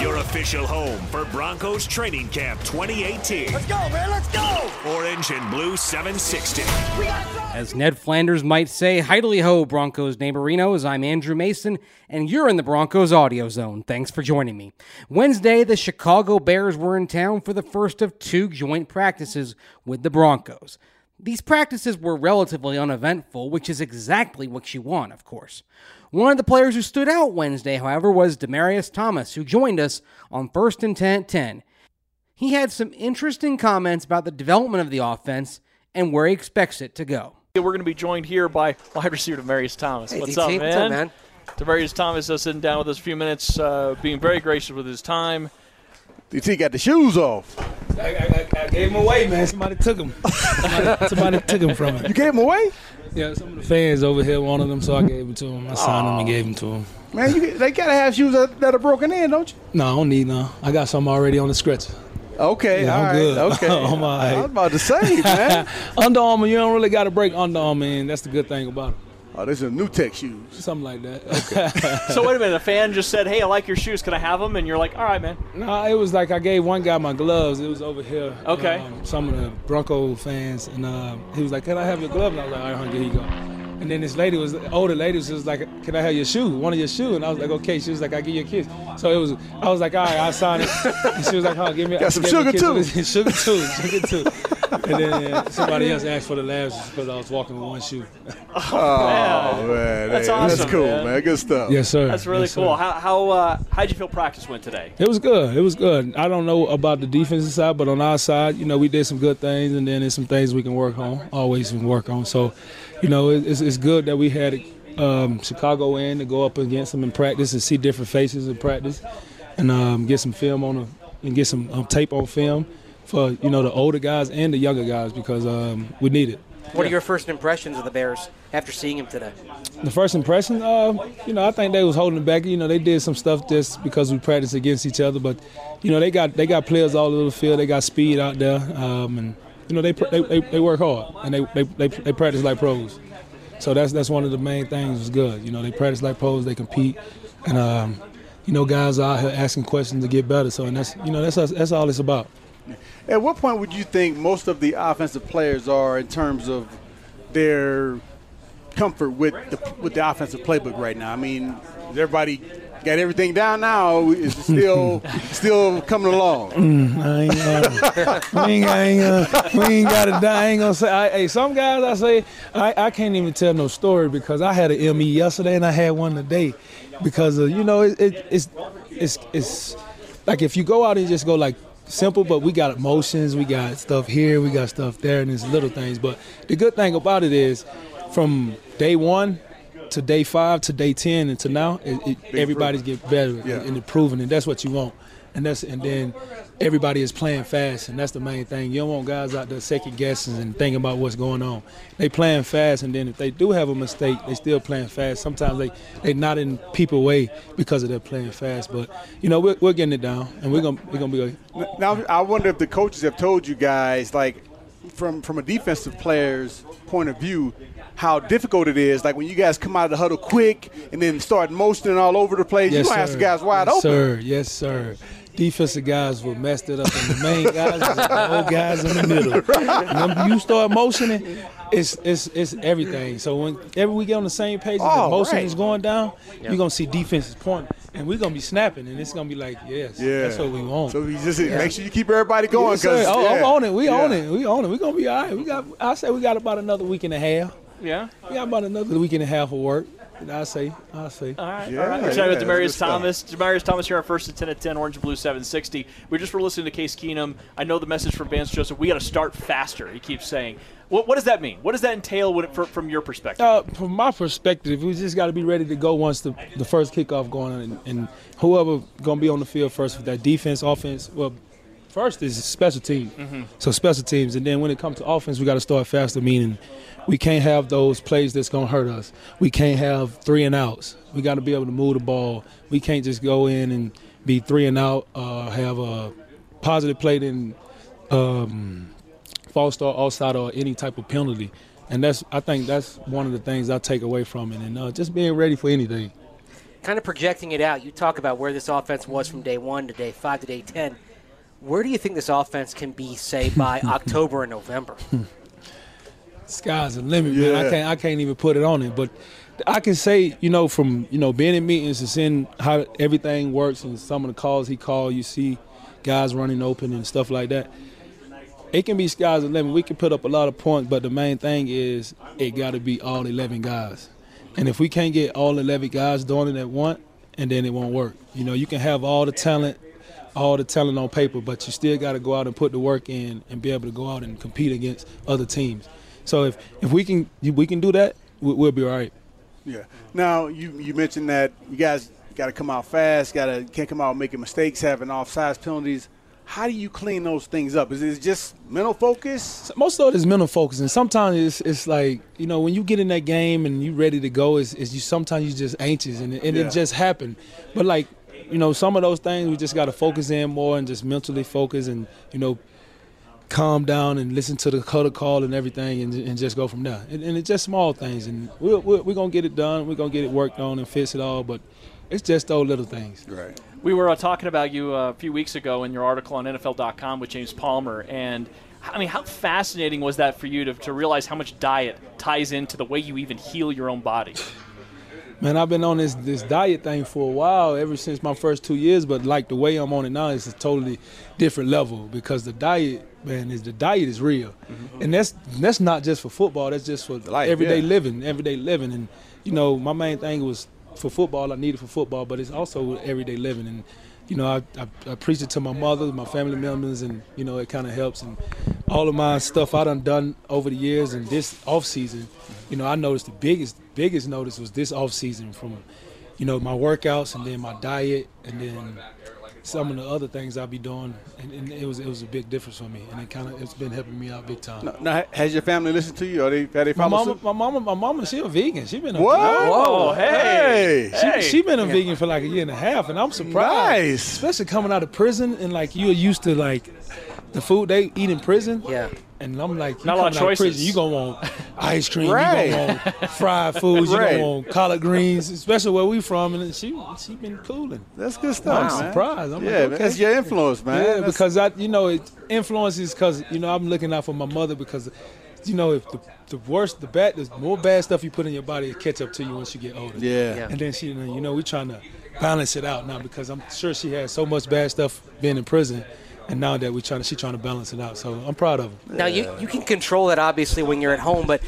your official home for Broncos Training Camp 2018. Let's go, man, let's go! Orange and Blue 760. As Ned Flanders might say, Heidely Ho, Broncos neighborinos. I'm Andrew Mason, and you're in the Broncos audio zone. Thanks for joining me. Wednesday, the Chicago Bears were in town for the first of two joint practices with the Broncos. These practices were relatively uneventful, which is exactly what you want, of course. One of the players who stood out Wednesday, however, was Demaryius Thomas, who joined us on First and 10 10. He had some interesting comments about the development of the offense and where he expects it to go. We're going to be joined here by wide receiver Demaryius Thomas. Hey, What's DT, up, man? what's up, man? Demaryius Thomas is sitting down with us a few minutes, uh, being very gracious with his time. DT got the shoes off. I, I, I gave him away, man. Somebody took him. Somebody, somebody took him from him. You gave him away? Yeah, some of the fans over here wanted them, so I gave them to him. I signed them and gave them to him. Man, you, they gotta have shoes that, that are broken in, don't you? No, I don't need none. I got some already on the stretcher. Okay, Yeah, all I'm right, good. Okay, I'm all right. I was about to say, man. Under Armour, you don't really got to break Under Armour, man. That's the good thing about them. Oh, this is a new tech shoes. Something like that. Okay. So wait a minute, a fan just said, "Hey, I like your shoes. Can I have them?" And you're like, "All right, man." no, it was like I gave one guy my gloves. It was over here. Okay. Um, some of the Bronco fans, and uh, he was like, "Can I have your glove?" And I was like, "All right, honey, here you go." And then this lady was older lady was just like, "Can I have your shoe? One of your shoe?" And I was like, "Okay." She was like, "I give you a kiss." So it was. I was like, "All right, I sign it." And she was like, "Oh, give me." Got some give me a sugar, too. sugar too. Sugar too. And then uh, somebody else asked for the laughs because I was walking with one shoe. Oh man, That's hey, awesome, That's cool, man. man. Good stuff. Yes, sir. That's really Yes, sir. cool. How how uh, how'd you feel practice went today? It was good. It was good. I don't know about the defensive side, but on our side, you know, we did some good things, and then there's some things we can work on. Always can work on. So, you know, it- it's, it's good that we had um, Chicago in to go up against them in practice and see different faces in practice, and um, get some film on the, and get some um, tape on film for you know the older guys and the younger guys because um, we need it. What are your first impressions of the Bears after seeing him today? The first impression, uh, you know, I think they was holding back. You know, they did some stuff just because we practiced against each other, but you know, they got they got players all over the field. They got speed out there, um, and you know, they, they they they work hard and they they, they they practice like pros. So that's that's one of the main things. Was good. You know, they practice like pros. They compete, and um, you know, guys are out here asking questions to get better. So and that's you know that's that's all it's about. At what point would you think most of the offensive players are in terms of their comfort with the with the offensive playbook right now? I mean, is everybody got everything down now? Is it still still coming along? I ain't, uh, we ain't, I ain't, uh, we ain't got to die. I ain't gonna say. I, hey, some guys I say I, I can't even tell no story because I had an ME yesterday and I had one today because of, you know it, it, it's it's it's like if you go out and just go like simple, but we got emotions, we got stuff here, we got stuff there, and it's little things. But the good thing about it is, from day one to day five to day ten and to now, it, it, everybody's getting better Yeah. and improving, and that's what you want. And that's and then everybody is playing fast, and that's the main thing. You don't want guys out there second guessing and thinking about what's going on. They playing fast, and then if they do have a mistake, they still playing fast. Sometimes they they not in people way because of their playing fast. But you know we're, we're getting it down, and we're gonna we're gonna be. Now, I wonder if the coaches have told you guys, like, from from a defensive player's point of view, how difficult it is. Like when you guys come out of the huddle quick and then start motioning all over the place, you Yes, don't have sir. the guys wide yes, open. Sir, yes, sir. Defensive guys were messed it up, and the main guys was the old guys in the middle. When you start motioning, it's it's it's everything. So when every we get on the same page, Oh, the motion right. is going down, you're gonna see defenses pointing, and we're gonna be snapping, and it's gonna be like, yes, Yeah, that's what we want. So we just make sure you keep everybody going. Yes. Cause, Oh, I'm on it. We on it. We on it. We gonna be all right. We got. I say we got about another week and a half. Yeah. We got about another week and a half of work. I see. I see. All right, Yeah, all right. We're yeah, chatting with that's Demaryius good stuff. Thomas. Demaryius Thomas here, our first at 10 at 10, Orange and Blue 760. We just were listening to Case Keenum. I know the message from Vance Joseph. We got to start faster. He keeps saying. What, what does that mean? What does that entail when it, for, from your perspective? Uh, from my perspective, we just got to be ready to go once the, the first kickoff going on, and, and whoever gonna be on the field first with that defense, offense. Well, first is special teams. So special teams, and then when it comes to offense, we got to start faster. Meaning, we can't have those plays that's gonna hurt us. We can't have three and outs. We got to be able to move the ball. We can't just go in and be three and out. Uh, have a positive play then um, false start, offside, or any type of penalty. And that's I think that's one of the things I take away from it, and uh, just being ready for anything. kind of projecting it out, you talk about where this offense was from day one to day five to day 10. Where do you think this offense can be, say, by October and November? sky's the limit, man. I can't I can't even put it on it, but I can say, you know, from you know being in meetings and seeing how everything works and some of the calls he called, you see guys running open and stuff like that. It can be sky's the limit. We can put up a lot of points, but the main thing is it got to be all 11 guys. And if we can't get all 11 guys doing it at once, and then it won't work. You know, you can have all the talent, all the talent on paper, but you still got to go out and put the work in and be able to go out and compete against other teams. So if if we can we can do that, we- we'll be all right. Yeah. Now you you mentioned that you guys got to come out fast, got to can't come out making mistakes, having offsides penalties. How do you clean those things up? Is it just mental focus? most of it is mental focus, and sometimes it's, it's like you know when you get in that game and you're ready to go, is is you sometimes you just anxious and, it- and Yeah. it just happened. But like you know some of those things we just got to focus in more and just mentally focus and you know calm down and listen to the color call and everything and, and just go from there. And, and it's just small things, and we're, we're, we're gonna get it done. We're gonna get it worked on and fix it all, but it's just those little things. Right. We were uh, talking about you uh, a few weeks ago in your article on NFL.com with James Palmer, and I mean, how fascinating was that for you to, to realize how much diet ties into the way you even heal your own body? Man, I've been on this this diet thing for a while, ever since my first two years. But like the way I'm on it now it's a totally different level because the diet, man, is the diet is real, mm-hmm. and that's that's not just for football. That's just for Life, everyday yeah. living, everyday living. And you know, my main thing was for football. I needed for football, but it's also everyday living. And you know, I, I, I preach it to my mother, my family members, and you know, it kind of helps. And all of my stuff I done done over the years, and this off season, you know, I noticed the biggest biggest notice was this off season from, you know, my workouts and then my diet and then some of the other things I be doing, and, and it was it was a big difference for me, and it kind of it's been helping me out big time. Now, now, has your family listened to you? Or they, have they My followed mama, suit? my mama, my mama, she a vegan. She been a What? Whoa, hey. Hey. She, she been a vegan for like a year and a half, and I'm surprised. Nice. Especially coming out of prison and like you're used to like the food they eat in prison. Yeah. And I'm like, you Not a lot of choices. Prison, you gonna want ice cream, Right. you gonna want fried foods, you Right. gonna want collard greens, especially where we from. And she she been cooling. That's good stuff, I'm man. surprised. I'm yeah, like, man, okay. that's your influence, man. Yeah, That's- because I, you know, it influences because you know I'm looking out for my mother because, you know, if the the worst, the bad, the more bad stuff you put in your body, it catch up to you once you get older. yeah. Yeah. And then she, you know, we're trying to balance it out now because I'm sure she had so much bad stuff being in prison, and now that we're trying to, she's trying to balance it out. So I'm proud of her. Now you you can control that obviously when you're at home, but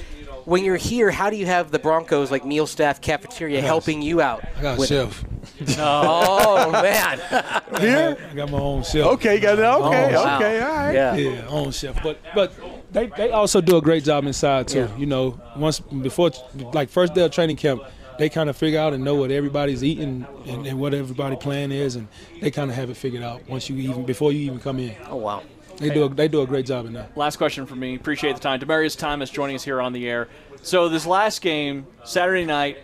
when you're here, how do you have the Broncos like meal staff cafeteria helping you out? I got a chef. Oh man, Here? I got my own chef. Okay, you got it. Okay, wow. okay, all right. yeah. Yeah, own chef. But but they, they also do a great job inside too. Yeah. You know, once before like first day of training camp, they kind of figure out and know what everybody's eating and, and what everybody plan is, and they kind of have it figured out once you even before you even come in. Oh wow. They do a, they do a great job in that. Last question for me. Appreciate the time. Demaryius Thomas joining us here on the air. So this last game, Saturday night,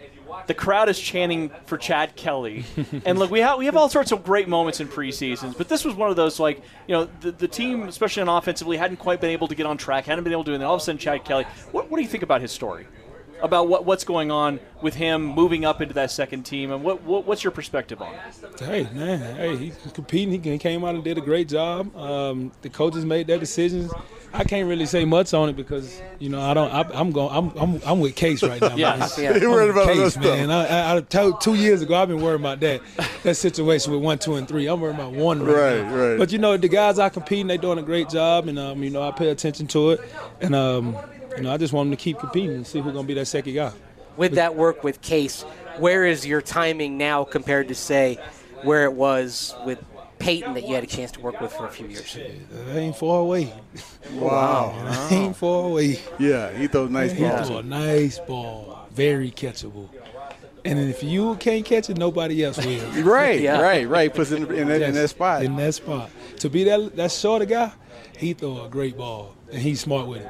the crowd is chanting for Chad Kelly. and look, we have we have all sorts of great moments in preseasons, but this was one of those like you know the, the team, especially on offensively, hadn't quite been able to get on track, hadn't been able to do it. And all of a sudden, Chad Kelly. What, what do you think about his story? About what, what's going on with him moving up into that second team, and what, what what's your perspective on it? Hey man, hey, he's competing. He came out and did a great job. Um, the coaches made their decisions. I can't really say much on it because you know I don't. I, I'm going. I'm, I'm I'm with Case right now. Yes. man. Yeah. You're worried about with Case, stuff. man. I, I, I told- two years ago, I've been worried about that that situation with one, two, and three. I'm worried about one right, Right, now. right. But you know, the guys I competing, they doing a great job, and um, you know, I pay attention to it, and um, you know, I just want them to keep competing and see who's gonna be that second guy. With that work with Case, where is your timing now compared to say where it was with Peyton that you had a chance to work with for a few years? That ain't far away. Wow. That ain't far away. Yeah, he throws nice He balls. threw a nice ball, very catchable. And if you can't catch it, nobody else will. Right, Yeah. right, right. Puts it in, in, that, in that spot. In that spot. To be that that shorter guy, he throw a great ball, and he's smart with it.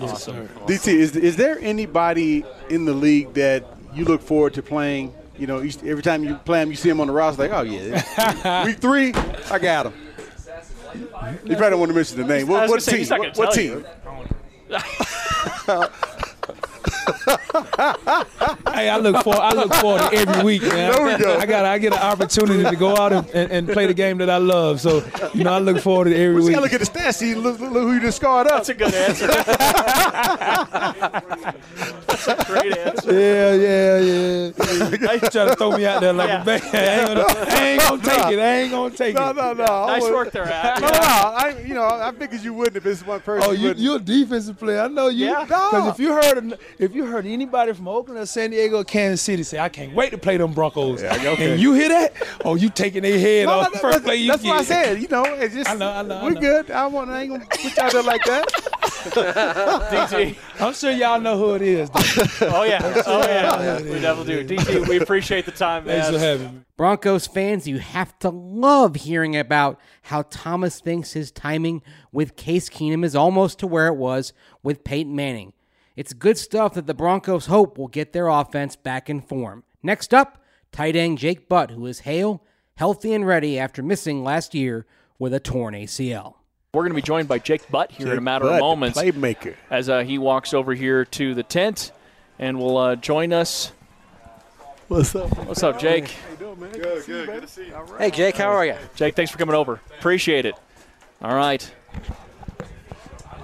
Yes, sir. DT, is, is there anybody in the league that you look forward to playing? You know, each, every time you play him, you see him on the roster, like, oh yeah, week three, I got him. You probably don't want to mention the name. What, what gonna say, team? What, what team? you. hey, I look for I look forward to every week, man. There we go. I got I get an opportunity to go out and, and, and play the game that I love. So you know, I look forward to every We week. gotta look at the stats. See, look, look who you just scarred up. That's a good answer. That's a great answer. Yeah, yeah, yeah. you trying to throw me out there like Yeah. a man. I ain't, gonna, I ain't gonna take it. I ain't gonna take No, it. no, no. I Nice would- work there, Ad. No, no, I, you know, I figured you wouldn't if it's one person. Oh, you, you're a defensive player. I know you. Yeah. Because if you heard if you heard anybody from Oakland or San Diego or Kansas City say, "I can't wait to play them Broncos," okay. and you hear that, oh, you taking their head No, off no, first play you that's get. what I said. You know, it's just I know, I know, I we know. good. I want. I ain't gonna put you out there like that. DT. I'm sure y'all know who it is. Oh, yeah. Oh, yeah. We definitely do. DT, we appreciate the time, man. Thanks for having me. Broncos fans, you have to love hearing about how Thomas thinks his timing with Case Keenum is almost to where it was with Peyton Manning. It's good stuff that the Broncos hope will get their offense back in form. Next up, tight end Jake Butt, who is hale, healthy, and ready after missing last year with a torn ACL. We're going to be joined by Jake Butt here in a matter Bud, of moments Playmaker. as uh, he walks over here to the tent and will uh, join us. What's up? What's up, Jake? Hey, Jake, how are you? Jake, thanks for coming over. Appreciate it. All right.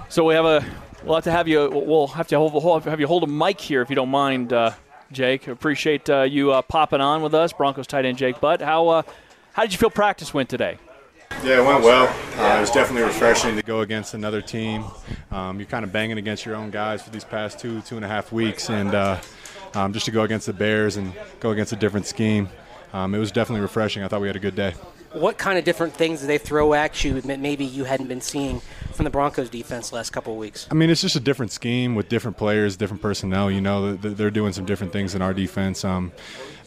So we have a. We'll have to have you. We'll have to hold, have you hold a mic here if you don't mind, uh, Jake. Appreciate uh, you uh, popping on with us, Broncos tight end Jake Butt. How uh, how did you feel practice went today? Yeah, it went well. Uh, it was definitely refreshing to go against another team. Um, you're kind of banging against your own guys for these past two, two and a half weeks, and uh, um, just to go against the Bears and go against a different scheme, um, it was definitely refreshing. I thought we had a good day. What kind of different things do they throw at you that maybe you hadn't been seeing from the Broncos defense the last couple of weeks? I mean, it's just a different scheme with different players, different personnel. You know, they're doing some different things in our defense. Um,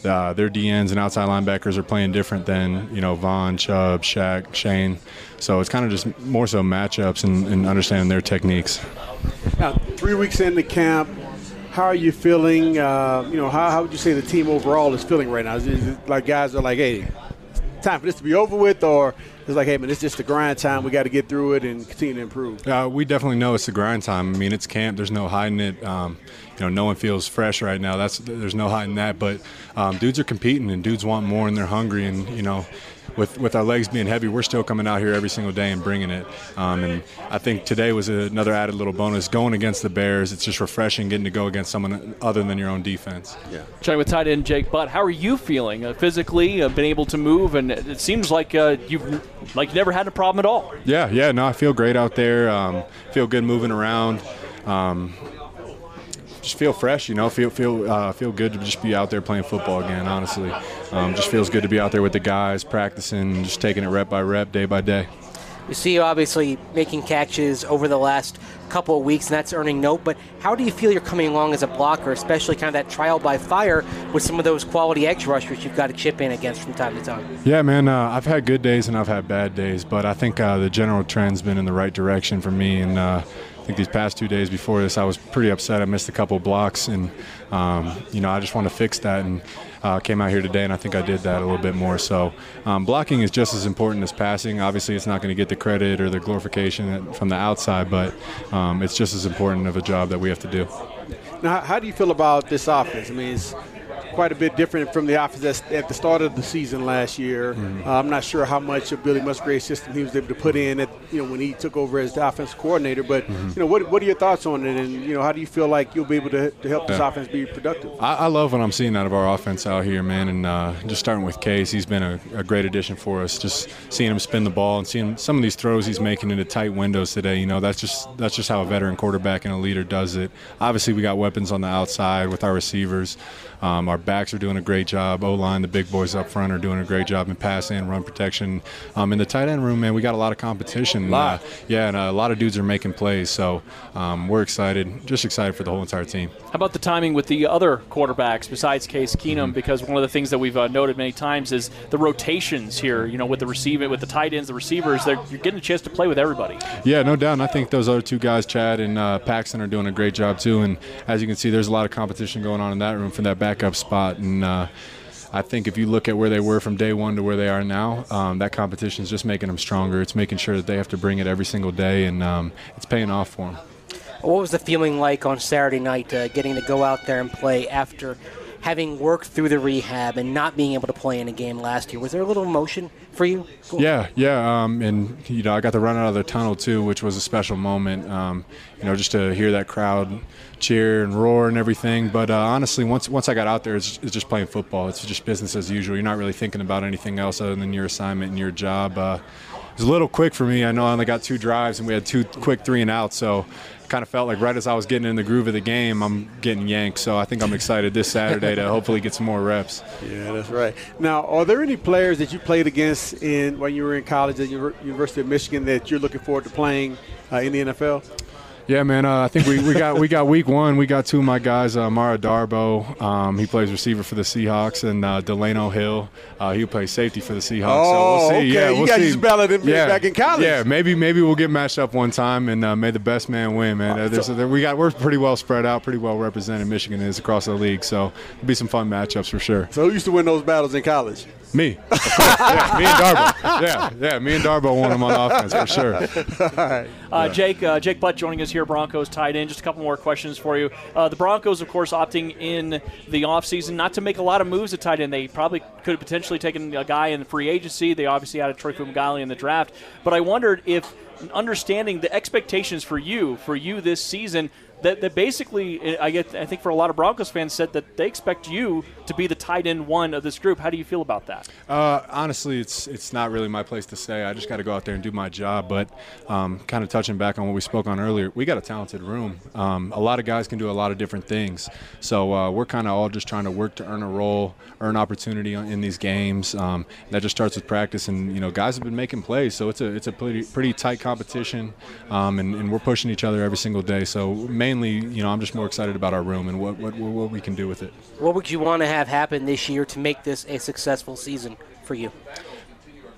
uh, their DNs and outside linebackers are playing different than you know Von, Chubb, Shaq, Shane. So it's kind of just more so matchups and, and understanding their techniques. Now, three weeks into camp, how are you feeling? Uh, you know, how, how would you say the team overall is feeling right now? Is it like guys are like, hey, time for this to be over with, or it's like, hey, man, it's just the grind time. We got to get through it and continue to improve. Uh, we definitely know it's the grind time. I mean, it's camp. There's no hiding it. Um, you know, no one feels fresh right now. That's there's no hiding that. But um, dudes are competing, and dudes want more, and they're hungry. And you know, with with our legs being heavy, we're still coming out here every single day and bringing it. Um, and I think today was another added little bonus. Going against the Bears, it's just refreshing getting to go against someone other than your own defense. Yeah. Chatting with tight end Jake Butt. How are you feeling uh, physically? Uh, been able to move, and it seems like uh, you've like you never had a problem at all. Yeah, yeah, no, I feel great out there. Um, feel good moving around. Um, just feel fresh, you know. Feel feel uh, feel good to just be out there playing football again. Honestly, um, just feels good to be out there with the guys, practicing, just taking it rep by rep, day by day. We see you obviously making catches over the last couple of weeks, and that's earning note. But how do you feel you're coming along as a blocker, especially kind of that trial by fire with some of those quality edge rushers you've got to chip in against from time to time? Yeah, man, uh, I've had good days and I've had bad days, but I think uh, the general trend's been in the right direction for me. And uh, think these past two days before this, I was pretty upset. I missed a couple blocks, and um, you know, I just want to fix that. And uh, came out here today, and I think I did that a little bit more. So, um, blocking is just as important as passing. Obviously, it's not going to get the credit or the glorification from the outside, but um, it's just as important of a job that we have to do. Now, how, do you feel about this offense? I mean, it's quite a bit different from the offense at the start of the season last year. Mm-hmm. Uh, I'm not sure how much of Billy Musgrave's system he was able to put in at you know when he took over as the offensive coordinator. But Mm-hmm. you know, what what are your thoughts on it? And you know, how do you feel like you'll be able to, to help this Yeah. offense be productive? I, I love what I'm seeing out of our offense out here, man. And uh, just starting with Case, he's been a, a great addition for us. Just seeing him spin the ball and seeing some of these throws he's making into tight windows today. You know, that's just that's just how a veteran quarterback and a leader does it. Obviously, we got weapons on the outside with our receivers. Um, our backs are doing a great job. O line, the big boys up front are doing a great job in pass and run protection. Um, in the tight end room, man, we got a lot of competition. Uh, yeah, and a lot of dudes are making plays. So um, we're excited, just excited for the whole entire team. How about the timing with the other quarterbacks besides Case Keenum? Mm-hmm. Because one of the things that we've uh, noted many times is the rotations here. You know, with the receiving, with the tight ends, the receivers, they're, you're getting a chance to play with everybody. Yeah, no doubt. And I think those other two guys, Chad and uh, Paxton, are doing a great job too. And as you can see, there's a lot of competition going on in that room for that backup spot. And uh, I think if you look at where they were from day one to where they are now, um, that competition is just making them stronger. It's making sure that they have to bring it every single day, and um, it's paying off for them. What was the feeling like on Saturday night, uh, getting to go out there and play after having worked through the rehab and not being able to play in a game last year? Was there a little emotion for you? Yeah, yeah, um, and you know I got to run out of the tunnel too, which was a special moment. Um, you know, just to hear that crowd cheer and roar and everything. But uh, honestly, once once I got out there, it's, it's, just playing football. It's just business as usual. You're not really thinking about anything else other than your assignment and your job. Uh, it was a little quick for me. I know I only got two drives and we had two quick three and outs, so kind of felt like right as I was getting in the groove of the game, I'm getting yanked. So I think I'm excited this Saturday to hopefully get some more reps. Yeah, that's right. Now, are there any players that you played against in when you were in college at University of Michigan that you're looking forward to playing uh, in the NFL? Yeah, man. Uh, I think we, we got we got week one. We got two of my guys. Uh, Amara Darboh, um, he plays receiver for the Seahawks, and uh, Delano Hill, uh, he plays safety for the Seahawks. Oh, so we'll see. okay. Yeah, you we'll guys see. just battled him yeah. back in college. Yeah, maybe maybe we'll get matched up one time, and uh, may the best man win, man. Uh, there's- there- we got we're pretty well spread out, pretty well represented. Michigan is across the league, so it'll be some fun matchups for sure. So who used to win those battles in college? Me, yeah, me and Darboh. Yeah, yeah, me and Darboh won them on offense for sure. All right. Uh, Jake, uh, Jake Butt joining us here, Broncos tight end. Just a couple more questions for you. Uh, the Broncos, of course, opting in the offseason not to make a lot of moves at tight end. They probably could have potentially taken a guy in free agency. They obviously had a Troy Fumagalli in the draft. But I wondered if understanding the expectations for you, for you this season, that, that basically, I get, I think for a lot of Broncos fans said that they expect you to be the tight end one of this group. How do you feel about that? Uh, honestly, it's it's not really my place to say. I just got to go out there and do my job. But um, kind of touching back on what we spoke on earlier, we got a talented room. Um, a lot of guys can do a lot of different things. So uh, we're kind of all just trying to work to earn a role, earn opportunity in these games. Um, that just starts with practice, and you know, guys have been making plays. So it's a it's a pretty pretty tight competition, um, and, and we're pushing each other every single day. So mainly, you know, I'm just more excited about our room and what what, what we can do with it. What would you want to have happen this year to make this a successful season for you?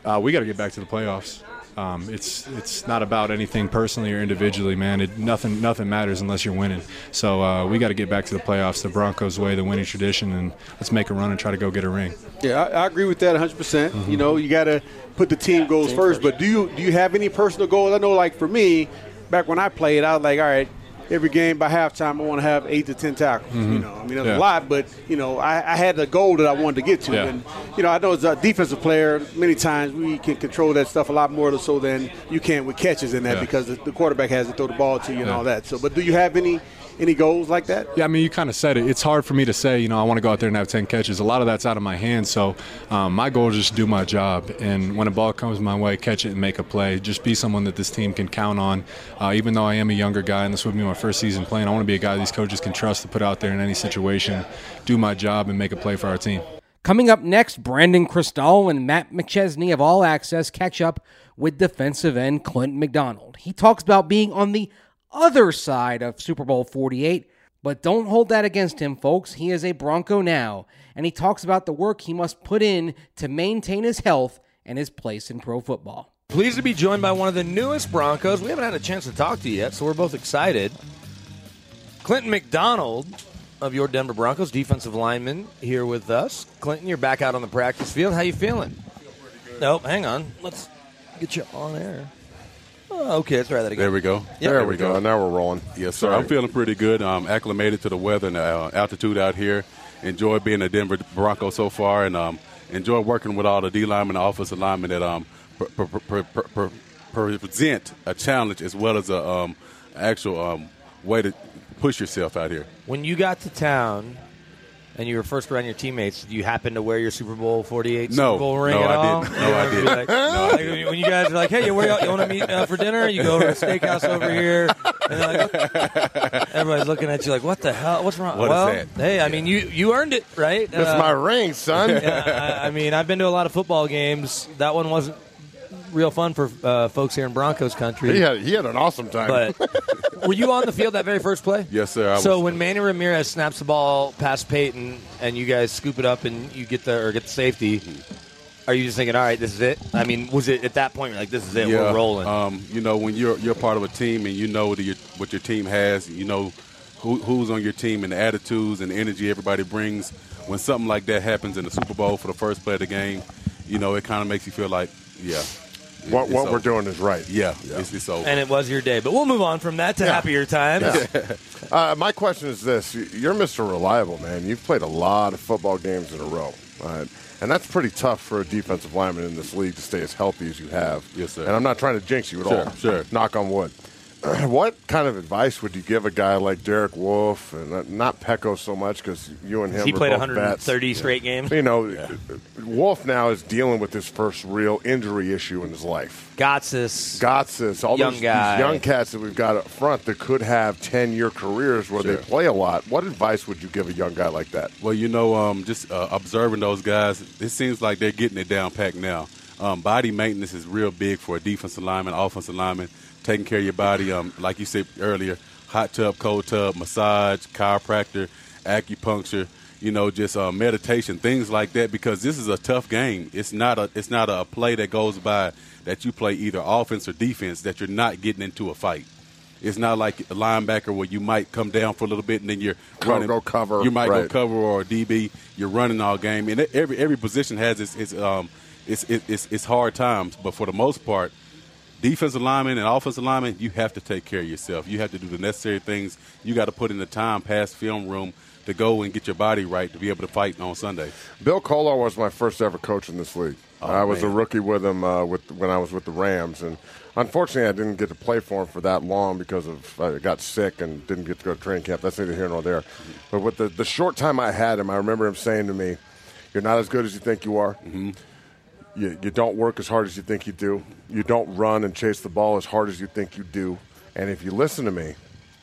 Uh, we got to get back to the playoffs. Um, it's it's not about anything personally or individually, man. It, nothing nothing matters unless you're winning. So uh, we got to get back to the playoffs, the Broncos way, the winning tradition, and let's make a run and try to go get a ring. Yeah, I, I agree with that 100. percent You know, you got to put the team goals first. But do you do you have any personal goals? I know, like for me, back when I played, I was like, all right, every game by halftime, I want to have eight to ten tackles. You mm-hmm. know, I mean, that's Yeah. a lot, but you know, I, I had a goal that I wanted to get to, Yeah. and you know, I know as a defensive player, many times we can control that stuff a lot more so than you can with catches in that Yeah. because the, the quarterback has to throw the ball to you and all that. So, but do you have any any goals like that? Yeah, I mean, you kind of said it. It's hard for me to say, you know, I want to go out there and have 10 catches. A lot of that's out of my hands. So um, my goal is just to do my job. And when a ball comes my way, catch it and make a play. Just be someone that this team can count on. Uh, even though I am a younger guy and this would be my first season playing, I want to be a guy these coaches can trust to put out there in any situation, do my job, and make a play for our team. Coming up next, Brandon Krisztal and Matt McChesney of All Access catch up with defensive end Clint McDonald. He talks about being on the other side of Super Bowl 48, but don't hold that against him, folks. He is a Bronco now, and he talks about the work he must put in to maintain his health and his place in pro football. Pleased to be joined by one of the newest Broncos. We haven't had a chance to talk to you yet, so we're both excited. Clinton McDonald of your Denver Broncos, defensive lineman, here with us. Clinton, you're back out on the practice field. How you feeling? Nope, hang on. Let's get you on air. Oh, okay, let's try that again. There we go. Yeah, there there we we go. go. Now we're rolling. Yes, sir. I'm feeling pretty good. Um, acclimated to the weather and the uh, altitude out here. Enjoy being a Denver Bronco so far, and um, enjoy working with all the D linemen and offensive linemen that um, pre- pre- pre- pre- pre- present a challenge as well as a um, actual um, way to push yourself out here. When you got to town and you were first around your teammates, did you happen to wear your Super Bowl 48 No. Super Bowl ring No, at I all? didn't. No, I didn't. Like, No, I like, didn't. when you guys are like, hey, you, where, you want to meet uh, for dinner? You go over to the steakhouse over here. And like, everybody's looking at you like, what the hell? What's wrong? What well, that? hey, I mean, you, you earned it, right? That's Uh, my ring, son. yeah, I, I mean, I've been to a lot of football games. That one wasn't real fun for uh, folks here in Broncos country. he had he had an awesome time. But were you on the field that very first play? Yes, sir. I so was- when Manny Ramirez snaps the ball past Peyton and you guys scoop it up and you get the or get the safety, are you just thinking, all right, this is it? I mean, was it at that point like, this is it, we're rolling? Um, you know, when you're you're part of a team and you know the, what your team has, you know who, who's on your team and the attitudes and the energy everybody brings. When something like that happens in the Super Bowl for the first play of the game, you know, it kind of makes you feel like, yeah, What what we're doing is right. Yeah, It's, it's over. And it was your day. But we'll move on from that to Yeah. happier times. Uh, my question is this: You're Mr. Reliable, man. You've played a lot of football games in a row, uh, and that's pretty tough for a defensive lineman in this league to stay as healthy as you have. Yes, sir. And I'm not trying to jinx you at Sure, all. sure. Knock on wood. what kind of advice would you give a guy like Derek Wolfe and not Peko so much because you and him He are played both 130 vets. straight games. You know, Wolfe now is dealing with his first real injury issue in his life. Gotsis. Gotsis, all Young those guy. these young cats that we've got up front that could have ten year careers where Sure. they play a lot. What advice would you give a young guy like that? Well, you know, um, just uh, observing those guys, it seems like they're getting it down packed now. Um, body maintenance is real big for a defensive lineman, offensive lineman. Taking care of your body, um, like you said earlier, hot tub, cold tub, massage, chiropractor, acupuncture. You know, just uh, meditation, things like that. Because this is a tough game. It's not a it's not a play that goes by that you play either offense or defense that you're not getting into a fight. It's not like a linebacker where you might come down for a little bit and then you're running. go cover, You might right. go cover or a DB. You're running all game, and every every position has its its um its its, its hard times. But for the most part, defensive lineman and offensive lineman, you have to take care of yourself. You have to do the necessary things. You got to put in the time past film room to go and get your body right to be able to fight on Sunday. Bill Kollar was my first ever coach in this league. Oh, I was a rookie with him uh, with when I was with the Rams, and unfortunately, I didn't get to play for him for that long because of I got sick and didn't get to go to training camp. That's neither here nor there. But with the, the short time I had him, I remember him saying to me, "You're not as good as you think you are. Mm-hmm. You, you don't work as hard as you think you do. You don't run and chase the ball as hard as you think you do. And if you listen to me."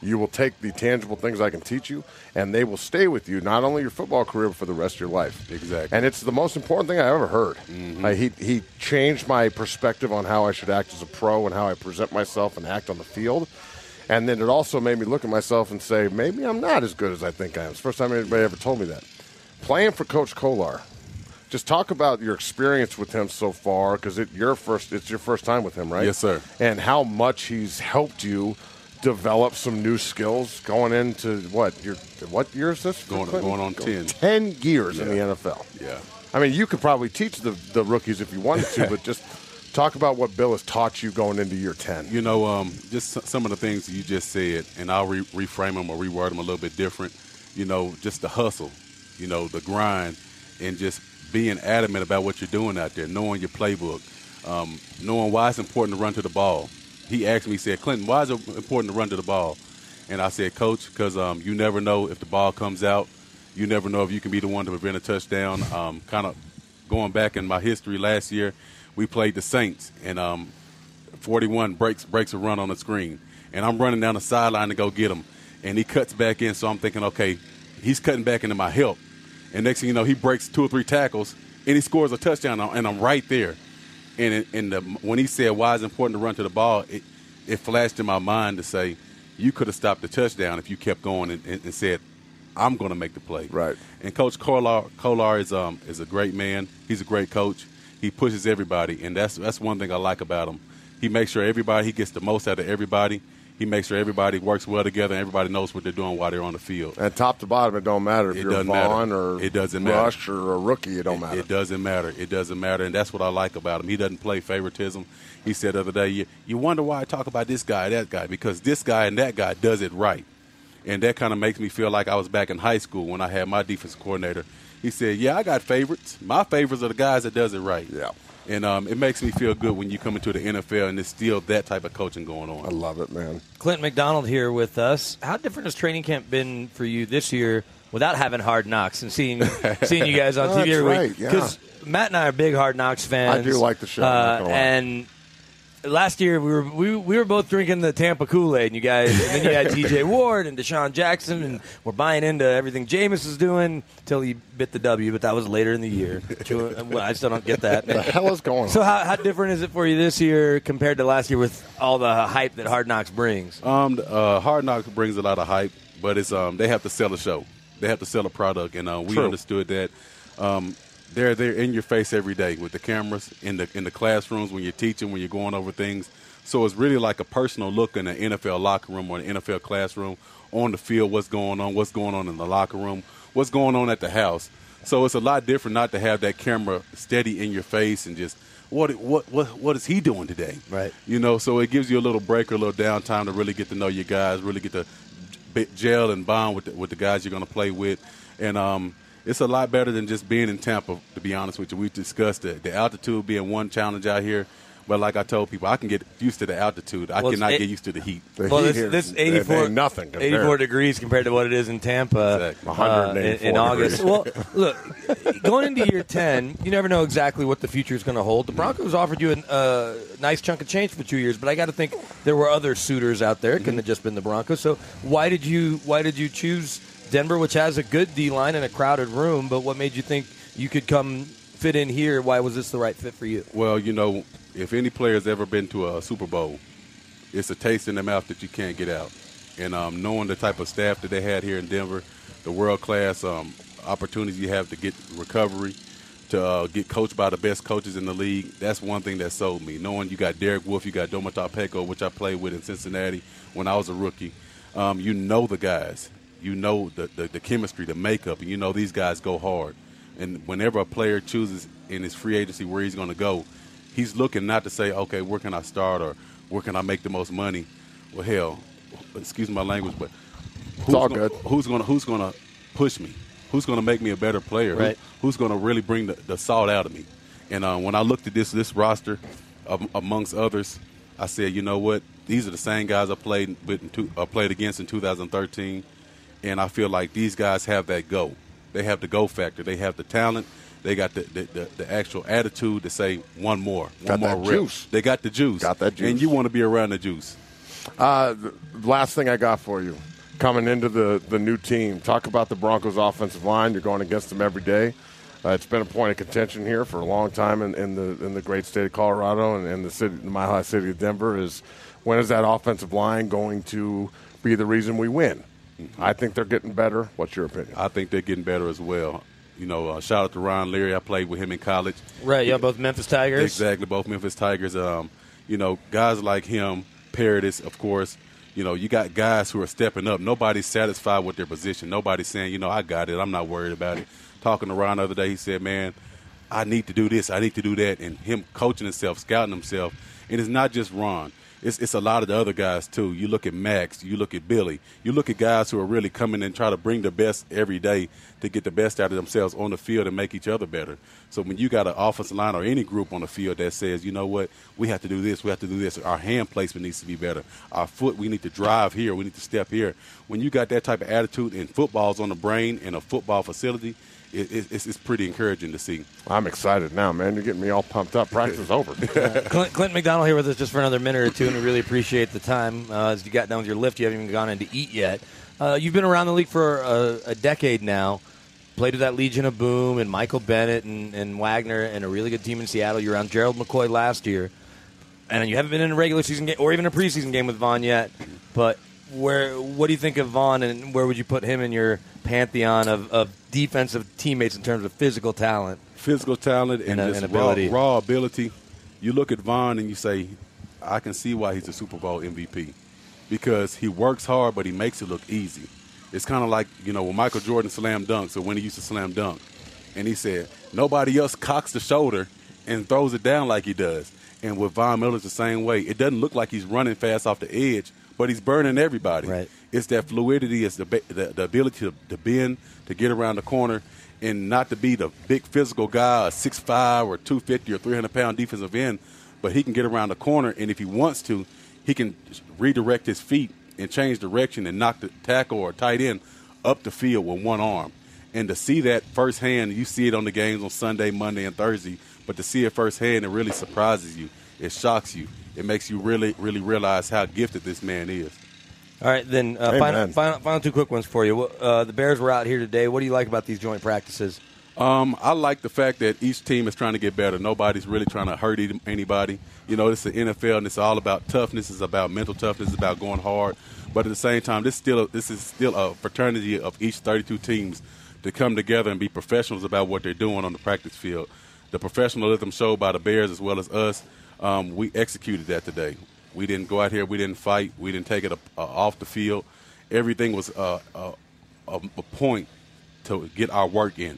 You will take the tangible things I can teach you, and they will stay with you not only your football career but for the rest of your life. Exactly. And it's the most important thing I ever heard. Mm-hmm. He he changed my perspective on how I should act as a pro and how I present myself and act on the field. And then it also made me look at myself and say, maybe I'm not as good as I think I am. It's the first time anybody ever told me that. Playing for Coach Kollar, just talk about your experience with him so far, because it your first it's your first time with him, right? Yes, sir. And how much he's helped you develop some new skills going into what your what year is this? Going- going on 10. Ten years in the NFL. Yeah. I mean, you could probably teach the, the rookies if you wanted to, but just talk about what Bill has taught you going into year 10. You know, um, just some of the things you just said, and I'll re- reframe them or reword them a little bit different. You know, just the hustle, you know, the grind, and just being adamant about what you're doing out there, knowing your playbook, um, knowing why it's important to run to the ball. He asked me, he said, Clinton, why is it important to run to the ball? And I said, Coach, because um, you never know if the ball comes out. You never know if you can be the one to prevent a touchdown. Um, kind of going back in my history last year, we played the Saints, and um, 41 breaks breaks a run on the screen, and I'm running down the sideline to go get him, and he cuts back in. So I'm thinking, okay, he's cutting back into my help, and next thing you know, he breaks two or three tackles, and he scores a touchdown, and I'm right there. And the, when he said why it's important to run to the ball, it it flashed in my mind to say, you could have stopped the touchdown if you kept going and, and, and said, I'm going to make the play. Right. And Coach Kollar, Kollar is um is a great man. He's a great coach. He pushes everybody, and that's that's one thing I like about him. He makes sure everybody he gets the most out of everybody. He makes sure everybody works well together, and everybody knows what they're doing while they're on the field. And top to bottom, it don't matter if It you're Von or It doesn't matter. Or a rookie. It don't It- matter. It doesn't matter. It doesn't matter, and that's what I like about him. He doesn't play favoritism. He said the other day, you, you wonder why I talk about this guy, that guy, because this guy and that guy does it right. And that kind of makes me feel like I was back in high school when I had my defense coordinator. He said, yeah, I got favorites. My favorites are the guys that does it right. Yeah. And um, it makes me feel good when you come into the NFL and there's still that type of coaching going on. I love it, man. Clint McDonald here with us. How different has training camp been for you this year without having hard knocks and seeing seeing you guys on Oh, TV that's every right, week? yeah. Matt and I are big hard knocks fans. I do like the show, Uh, gonna lie. and last year we were we, we were both drinking the Tampa Kool Aid, and you guys. And then you had T.J. Ward and DeSean Jackson, and we're buying into everything Jameis is doing until he bit the W. But that was later in the year. I still don't get that. the hell is going on? So how, how different is it for you this year compared to last year with all the hype that Hard Knocks brings? Um, uh, Hard Knocks brings a lot of hype, but it's um, they have to sell a show. They have to sell a product, and uh, we True. understood that. Um, they're they're in your face every day with the cameras in the in the classrooms when you're teaching, when you're going over things. So it's really like a personal look in the NFL locker room or the NFL classroom on the field. What's going on? What's going on in the locker room? What's going on at the house? So it's a lot different not to have that camera steady in your face and just what what what what is he doing today? Right. You know, so it gives you a little break or a little downtime to really get to know your guys, really get to gel and bond with the, with the guys you're going to play with, and um, it's a lot better than just being in Tampa. To be honest with you, we discussed it. The altitude being one challenge out here. But like I told people, I can get used to the altitude. I Well, cannot eight- get used to the heat. The well, heat this, here, this 84, ain't nothing 84 degrees compared to what it is in Tampa Exactly. uh, in, in August. well, look, going into year 10, you never know exactly what the future is going to hold. The Broncos offered you a uh, nice chunk of change for two years, but I got to think there were other suitors out there. It couldn't have just been the Broncos. So why did you why did you choose Denver, which has a good D line and a crowded room? But what made you think you could come fit in here? Why was this the right fit for you? Well, you know, if any player's ever been to a Super Bowl, it's a taste in the mouth that you can't get out. And um, knowing the type of staff that they had here in Denver, the world class um, opportunities you have to get recovery, to uh, get coached by the best coaches in the league, that's one thing that sold me. Knowing you got Derek Wolfe, you got Domata Peko, which I played with in Cincinnati when I was a rookie. Um, you know the guys. You know the, the, the chemistry, the makeup, and you know these guys go hard. And whenever a player chooses in his free agency where he's going to go, he's looking not to say, okay, where can I start or where can I make the most money? Well, hell, excuse my language, but who's gonna. Who's going to who's to push me? Who's going to make me a better player? Who- who's going to really bring the, the salt out of me? And uh, when I looked at this this roster, um, amongst others, I said, you know what? These are the same guys I played with, in two, uh, played against in 2013, and I feel like these guys have that go. They have the go factor. They have the talent. They got the the, the, the actual attitude to say one more, one Got more rep. juice. They got the juice. Got that juice. And you want to be around the juice. Uh, last thing I got for you, coming into the, the new team, talk about the Broncos' offensive line. You're going against them every day. Uh, it's been a point of contention here for a long time in, in the in the great state of Colorado and in the city, the Mile High City of Denver. Is when is that offensive line going to be the reason we win? I think they're getting better. What's your opinion? I think they're getting better as well. You know, uh, shout out to Ron Leary. I played with him in college. Right, yeah, both Memphis Tigers. Exactly, both Memphis Tigers. Um, you know, guys like him, Paradis, of course. You know, you got guys who are stepping up. Nobody's satisfied with their position. Nobody's saying, you know, I got it. I'm not worried about it. Talking to Ron the other day, he said, man, I need to do this. I need to do that. And him coaching himself, scouting himself. And it's not just Ron. It's, it's a lot of the other guys too. You look at Max, you look at Billy, you look at guys who are really coming and try to bring the best every day to get the best out of themselves on the field and make each other better. So when you got an offensive line or any group on the field that says, you know what, we have to do this, we have to do this, our hand placement needs to be better, our foot, we need to drive here, we need to step here. When you got that type of attitude and football's on the brain in a football facility, it, it, it's, it's pretty encouraging to see. I'm excited now, man. You're getting me all pumped up. Practice is over. Clint, Clint McDonald here with us just for another minute or two, and we really appreciate the time. Uh, as you got done with your lift, you haven't even gone in to eat yet. Uh, you've been around the league for a, a decade now. Played with that Legion of Boom and Michael Bennett and, and Wagner and a really good team in Seattle. You're around Gerald McCoy last year, and you haven't been in a regular season game or even a preseason game with Von yet. But where, what do you think of Von, and where would you put him in your pantheon of, of defensive teammates in terms of physical talent? physical talent and, And, and ability. Raw, raw ability. You look at Von and you say, I can see why he's a Super Bowl MVP because he works hard, but he makes it look easy. It's kind of like you know when Michael Jordan slam dunks or when he used to slam dunk, and he said nobody else cocks the shoulder and throws it down like he does. And with Von Miller, it's the same way. It doesn't look like he's running fast off the edge, but he's burning everybody. Right. It's that fluidity, it's the, the, the ability to, to bend, to get around the corner, and not to be the big physical guy, a 6'5 or 250 or 300 pound defensive end, but he can get around the corner, and if he wants to, he can redirect his feet and change direction and knock the tackle or tight end up the field with one arm. And to see that firsthand, you see it on the games on Sunday, Monday, and Thursday, but to see it firsthand, it really surprises you. It shocks you. It makes you really, really realize how gifted this man is. All right, then uh, Amen. final, final, final two quick ones for you. Uh, the Bears were out here today. What do you like about these joint practices? Um, I like the fact that each team is trying to get better. Nobody's really trying to hurt e- anybody. You know, this is the NFL, and it's all about toughness. It's about mental toughness. It's about going hard. But at the same time, this still this is still a fraternity of each 32 teams to come together and be professionals about what they're doing on the practice field. The professionalism showed by the Bears as well as us. Um, we executed that today. We didn't go out here. We didn't fight. We didn't take it uh, off the field. Everything was uh, uh, a, a point to get our work in.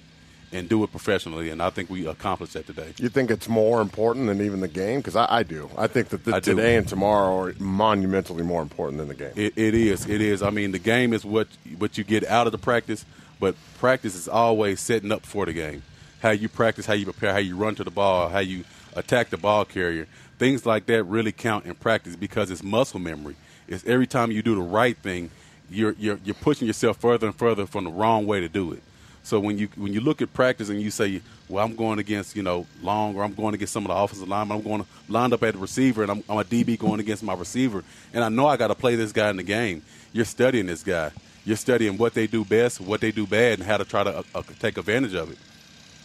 and do it professionally. And I think we accomplished that today. You think it's more important than even the game? Because I, I do. I think that the, I do. today and tomorrow are monumentally more important than the game. It, it is. It is. I mean, the game is what what you get out of the practice, but practice is always setting up for the game. How you practice, how you prepare, how you run to the ball, how you attack the ball carrier. Things like that really count in practice because it's muscle memory. It's every time you do the right thing, you're you're, you're pushing yourself further and further from the wrong way to do it. So when you when you look at practice and you say, well, I'm going against you know long or I'm going against some of the offensive linemen, I'm going to lined up at the receiver and I'm, I'm a DB going against my receiver, and I know I got to play this guy in the game. You're studying this guy. You're studying what they do best, what they do bad, and how to try to uh, uh, take advantage of it.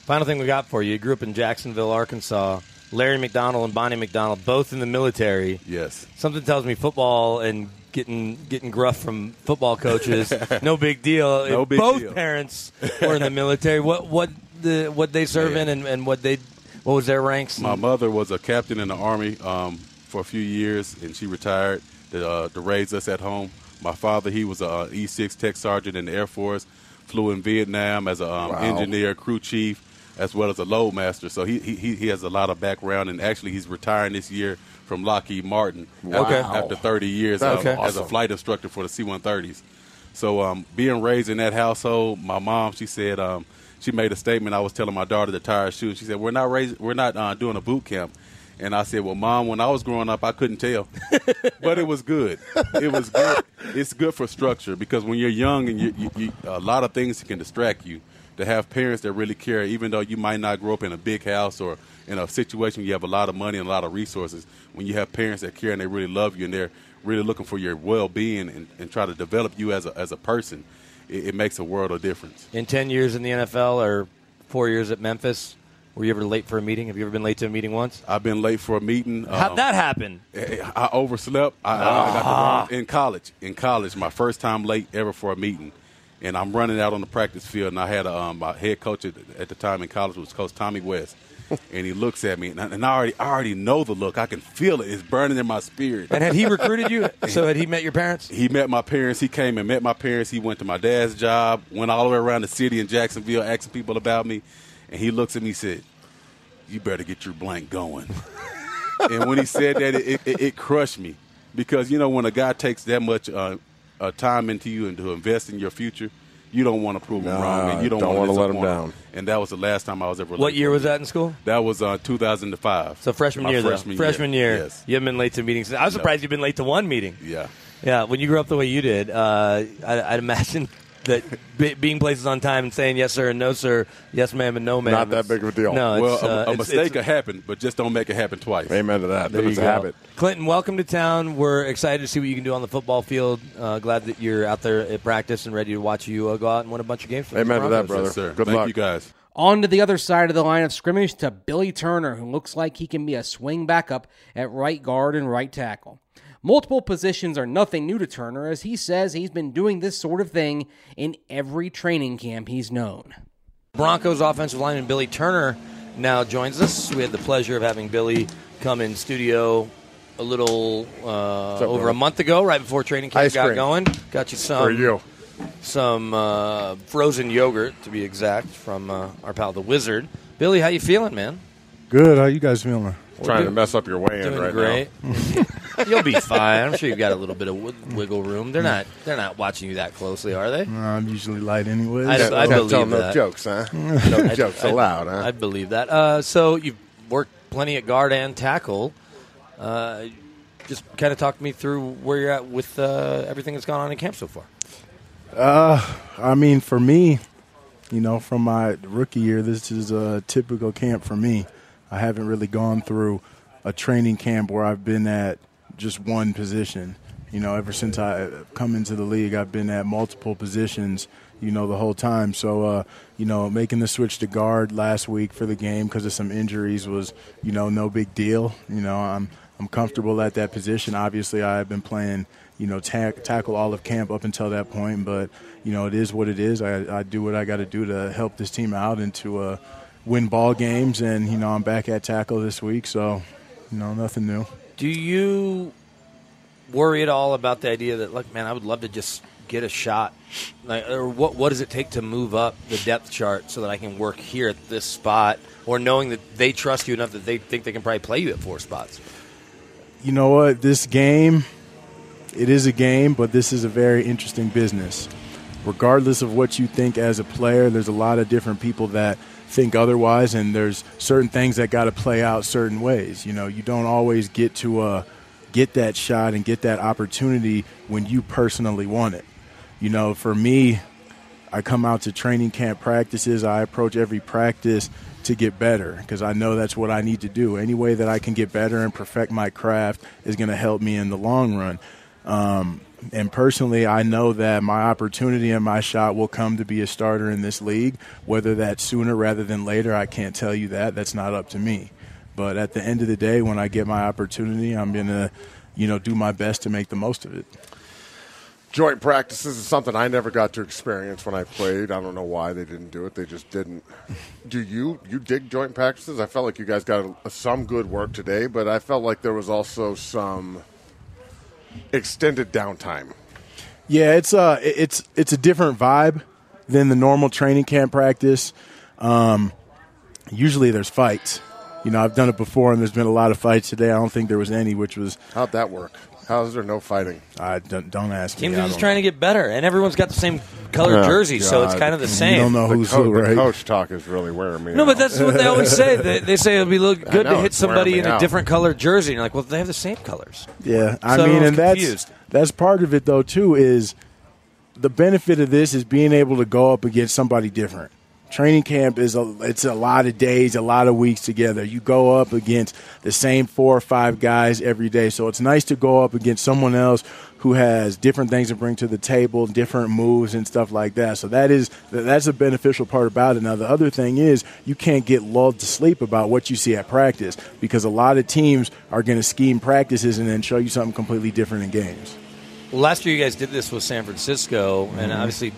Final thing we got for you. You grew up in Jacksonville, Arkansas. Larry McDonald and Bonnie McDonald, both in the military. Yes. Something tells me football and getting getting gruff from football coaches, no big deal. No If big both deal. parents were in the military. What what the what they serve in and, and what they what was their ranks? My mother was a captain in the army um, for a few years, and she retired to, uh, to raise us at home. My father, he was a E6 tech sergeant in the Air Force, flew in Vietnam as an um, Wow. engineer, crew chief, as well as a loadmaster. So he, he he has a lot of background, and actually he's retiring this year from Lockheed Martin Okay. after, after 30 years um, as a flight instructor for the C-130s. So um, being raised in that household, my mom, she said, um, she made a statement. I was telling my daughter to tie her shoes. She said, "We're not raised, we're not uh, doing a boot camp." And I said, "Well, mom, when I was growing up, I couldn't tell, but it was good. It was good. It's good for structure because when you're young and you, you, you a lot of things can distract you. To have parents that really care, even though you might not grow up in a big house or in a situation where you have a lot of money and a lot of resources, when you have parents that care and they really love you and they're really looking for your well-being and, and try to develop you as a, as a person, it, it makes a world of difference. in ten years in the NFL or four years at Memphis, were you ever late for a meeting? Have you ever been late to a meeting once? I've been late for a meeting. How'd Um, that happen? I overslept. I, I got the wrong, in college. In college, my first time late ever for a meeting, and I'm running out on the practice field, and I had a, um, my head coach at, at the time in college was Coach Tommy West, and he looks at me, and, I, and I already I already know the look. I can feel it. It's burning in my spirit. And had he recruited you? So had he met your parents? He met my parents. He came and met my parents. He went to my dad's job. Went all the way around the city in Jacksonville, asking people about me. And he looks at me, and said, "You better get your blank going." and when he said that, it, it, it crushed me because you know when a guy takes that much uh, uh, time into you and to invest in your future, you don't want to prove him No, wrong, and you don't, don't want wanna let them down. And that was the last time I was ever. What year was that in school? That was uh, 2005. So freshman year, freshman though. Freshman year. Yes. You haven't been late to meetings. I was surprised you've been late to one meeting. Yeah. Yeah, when you grew up the way you did, uh, I, I'd imagine that be, being places on time and saying yes sir and no sir, yes ma'am and no ma'am. Not that big of a deal. No, Well, it's, a, uh, a it's- mistake it's- could happen, but just don't make it happen twice. Amen to that. There Then you it's a go. habit. Clinton, welcome to town. We're excited to see what you can do on the football field. Uh, glad that you're out there at practice and ready to watch you uh, go out and win a bunch of games. For Amen to that, brother. Yes, sir. Good Thank luck. you guys. On to the other side of the line of scrimmage to Billy Turner, who looks like he can be a swing backup at right guard and right tackle. Multiple positions are nothing new to Turner, as he says he's been doing this sort of thing in every training camp he's known. Broncos offensive lineman Billy Turner now joins us. We had the pleasure of having Billy come in studio a little uh, up, over brother? a month ago, right before training camp Ice got cream. going. Got you some For you. some uh, frozen yogurt, to be exact, from uh, our pal the Wizard. Billy, how you feeling, man? Good. How you guys feeling? Trying to mess up your way in right great. You'll be fine. I'm sure you've got a little bit of wi- wiggle room. They're not. They're not watching you that closely, are they? Uh, I'm usually light anyway. I- now. I Can't believe tell no jokes, huh? No I'd- jokes I'd- allowed, huh? I'd believe that. Uh, so you've worked plenty at guard and tackle. Uh, just kind of talk me through where you're at with uh, everything that's gone on in camp so far. Uh, I mean, for me, you know, from my rookie year, this is a typical camp for me. I haven't really gone through a training camp where I've been at just one position. You know, ever since I come into the league, I've been at multiple positions. You know, the whole time. So, uh, you know, making the switch to guard last week for the game because of some injuries was, you know, no big deal. You know, I'm I'm comfortable at that position. Obviously, I've been playing, you know, tack, tackle all of camp up until that point. But you know, it is what it is. I, I do what I got to do to help this team out and to uh, win ball games. And you know, I'm back at tackle this week, so you know, nothing new. Do you worry at all about the idea that, look, man, I would love to just get a shot? Like, or what what does it take to move up the depth chart so that I can work here at this spot, or knowing that they trust you enough that they think they can probably play you at four spots? You know what? This game, it is a game, but this is a very interesting business. Regardless of what you think as a player, there's a lot of different people that think otherwise, and there's certain things that got to play out certain ways. You know, you don't always get to uh, get that shot and get that opportunity when you personally want it. You know, for me, I come out to training camp practices. I approach every practice to get better because I know that's what I need to do. Any way that I can get better and perfect my craft is going to help me in the long run. Um, and personally, I know that my opportunity and my shot will come to be a starter in this league. Whether that's sooner rather than later, I can't tell you that. That's not up to me. But at the end of the day, when I get my opportunity, I'm going to, you know, do my best to make the most of it. Joint practices is something I never got to experience when I played. I don't know why they didn't do it. They just didn't. Do you you dig joint practices? I felt like you guys got a, some good work today, but I felt like there was also some extended downtime. Yeah, it's uh it's it's a different vibe than the normal training camp practice. Um, usually there's fights. You know, I've done it before, and there's been a lot of fights today. I don't think there was any, which was how'd that work? How is there no fighting? I don't, don't ask Teams me. are I just don't- trying to get better, and everyone's got the same color jersey, so it's God. kind of the same. the co- The coach talk is really wearing me. No, but out. that's what they always say. They, they say it'll be look good know, to hit it's wearing somebody me in a out. different colored jersey. And you're like, well, they have the same colors. Yeah, I So mean, everyone's and that's confused. that's part of it though too. Is the benefit of this is being able to go up against somebody different. Training camp is a it's a lot of days, a lot of weeks together. You go up against the same four or five guys every day, so it's nice to go up against someone else who has different things to bring to the table, different moves and stuff like that. So that is that's a beneficial part about it. Now the other thing is you can't get lulled to sleep about what you see at practice because a lot of teams are going to scheme practices and then show you something completely different in games. Well, last year you guys did this with San Francisco, and Mhm. obviously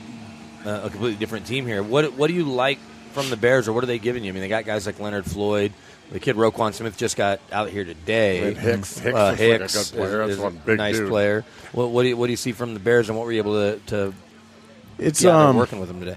uh, a completely different team here. What what do you like from the Bears, or what are they giving you? I mean, they got guys like Leonard Floyd. The kid Roquan Smith just got out here today. And Hicks- Hicks uh, looks like a good player. is- That's is one a big nice dude. player. What, what do you what do you see from the Bears, and what were you able to, to It's be out um working with them today?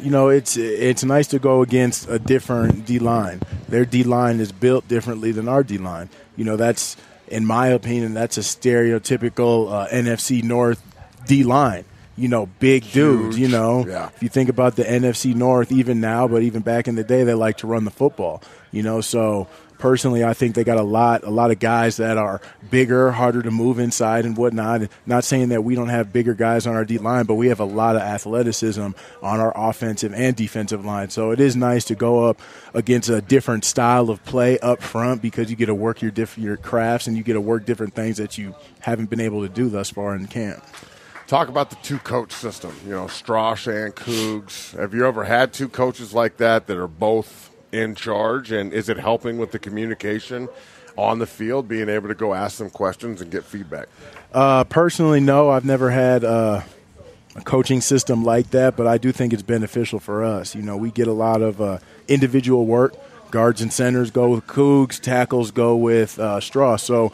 you know, it's it's nice to go against a different D line. Their D line is built differently than our D line. You know, that's in my opinion, that's a stereotypical uh, NFC North D line. You know, big dudes. You know, Yeah. if you think about the NFC North, even now, but even back in the day, they like to run the football. You know, so personally, I think they got a lot, a lot of guys that are bigger, harder to move inside and whatnot. Not saying that we don't have bigger guys on our D line, but we have a lot of athleticism on our offensive and defensive line. So it is nice to go up against a different style of play up front because you get to work your diff- your crafts and you get to work different things that you haven't been able to do thus far in camp. Talk about the two coach system. You know, Strosh and Cougs. Have you ever had two coaches like that that are both in charge? And is it helping with the communication on the field, being able to go ask them questions and get feedback? Uh, personally, no, I've never had uh, a coaching system like that, but I do think it's beneficial for us. You know, we get a lot of uh, individual work. Guards and centers go with Cougs, tackles go with uh, Straw. So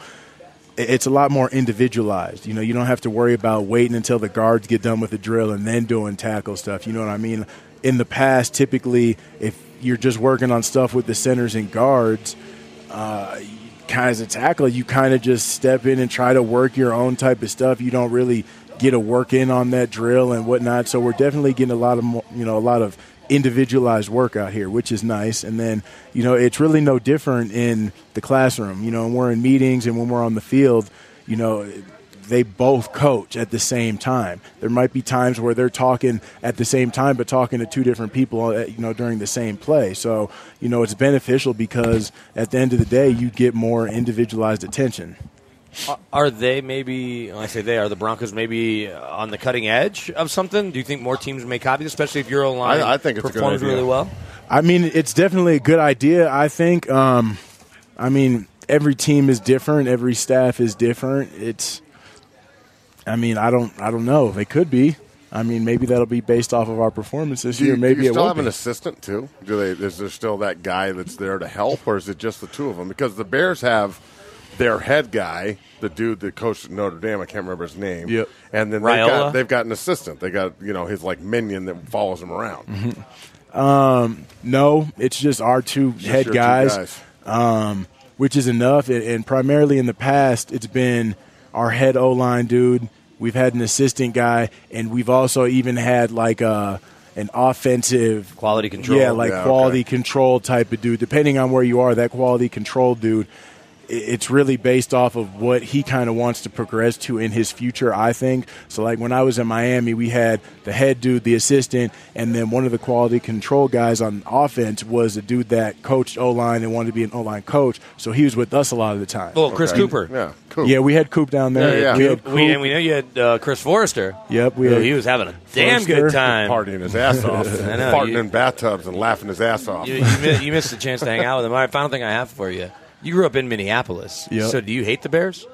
it's a lot more individualized. You know, you don't have to worry about waiting until the guards get done with the drill and then doing tackle stuff. You know what I mean? In the past, typically, if you're just working on stuff with the centers and guards, uh, kind as a tackle, you kind of just step in and try to work your own type of stuff. You don't really get a work in on that drill and whatnot. So we're definitely getting a lot of mo- you know a lot of individualized work out here, which is nice. And then you know it's really no different in the classroom. You know, when we're in meetings and when we're on the field, you know. They both coach at the same time. There might be times where they're talking at the same time, but talking to two different people, uh, you know, during the same play. So, you know, it's beneficial because at the end of the day, you get more individualized attention. Are- Are they maybe? When I say they are the Broncos maybe uh, on the cutting edge of something? Do you think more teams may copy, this, especially if your line I- I think it's a good performs idea. really well? I mean, it's definitely a good idea. I think. Um, I mean, every team is different. Every staff is different. It's. I mean, I don't. I don't know. They could be. I mean, maybe that'll be based off of our performance this Do you, year. Maybe do you it still won't have an assistant too? Do they? Is there still that guy that's there to help, or is it just the two of them? Because the Bears have their head guy, the dude that coached at Notre Dame, I can't remember his name. Yep. And then they've got, they've got an assistant. They got you know his like minion that follows him around. Mm-hmm. Um, no, it's just our two head your two guys, guys. Um, which is enough. And, and primarily in the past, it's been our head O line dude. We've had an assistant guy, and we've also even had like a an offensive Quality control. Yeah, like Yeah, quality okay. control type of dude. Depending on where you are, that quality control dude i- it's really based off of what he kind of wants to progress to in his future, I think. So, like when I was in Miami, we had the head dude, the assistant, and then one of the quality control guys on offense was a dude that coached O line and wanted to be an O line coach. So he was with us a lot of the time. Oh, Chris Okay. Cooper. Yeah, cool. Yeah, we had Coop down there. Yeah, yeah. We had We, Coop. and we know you had uh, Chris Forrester. Yep, we who had he was having a damn Forrester. good time. partying his ass off, I know, farting you- in bathtubs and laughing his ass off. You, you, mi- you missed a chance to hang out with him. All right, final thing I have for you. You grew up in Minneapolis. Yep. So do you hate the Bears?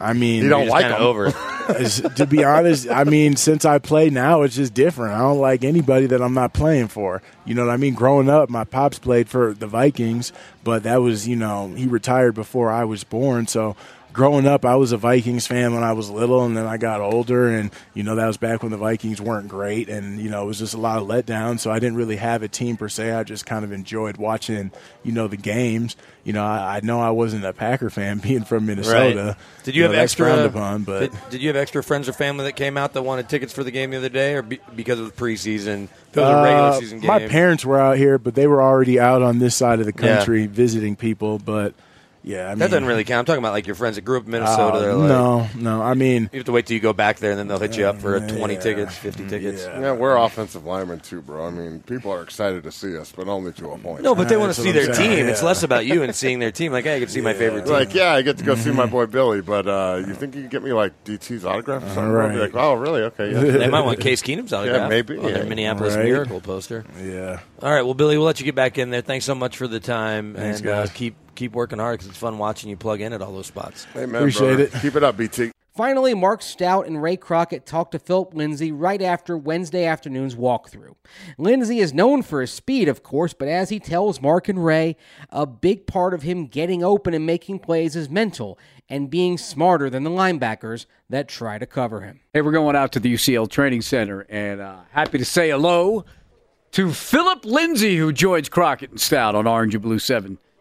I mean, You don't like kinda over. To be honest, I mean, since I play now, it's just different. I don't like anybody that I'm not playing for. You know what I mean? Growing up, my pops played for the Vikings, but that was, you know, he retired before I was born. So growing up, I was a Vikings fan when I was little, and then I got older, and, you know, that was back when the Vikings weren't great, and, you know, it was just a lot of letdown. So I didn't really have a team per se. I just kind of enjoyed watching, you know, the games. You know, I, I know I wasn't a Packer fan being from Minnesota. Did you have know, extra? upon, but did, did you have extra friends or family that came out that wanted tickets for the game the other day, or be, because of the preseason, because of the regular Uh, season game? My parents were out here, but they were already out on this side of the Yeah. country visiting people. But yeah, I mean, that doesn't really count. I'm talking about like your friends that grew up in Minnesota. uh, they're like, no, no. I mean, You have to wait till you go back there, and then they'll hit you up for 20 Yeah. tickets, 50 tickets. Yeah. Yeah, we're offensive linemen too, bro. I mean, people are excited to see us, but only to a point. No, but they want to see their saying, team. It's less about you and seeing their team. Like, hey, I can see my favorite team. Like, yeah, I get to go see my Mm-hmm. boy Billy, but uh, you think you can get me like DT's autograph or something? I'll be Right. like, oh, really? Okay, yeah. they might want Case Keenum's autograph. Yeah, maybe, on their yeah. Minneapolis Right. Miracle poster. yeah. All right, well, Billy, we'll let you get back in there. Thanks so much for the time, Thanks, and uh, guys. keep keep working hard because it's fun watching you plug in at all those spots. Hey, man, Appreciate brother. it. Keep it up, BT. Finally, Mark Stout and Ray Crockett talked to Phillip Lindsay right after Wednesday afternoon's walkthrough. Lindsay is known for his speed, of course, but as he tells Mark and Ray, a big part of him getting open and making plays is mental and being smarter than the linebackers that try to cover him. Hey, we're going out to the UCHealth Training Center, and uh, happy to say hello to Phillip Lindsay, who joins Crockett and Stout on Orange and Blue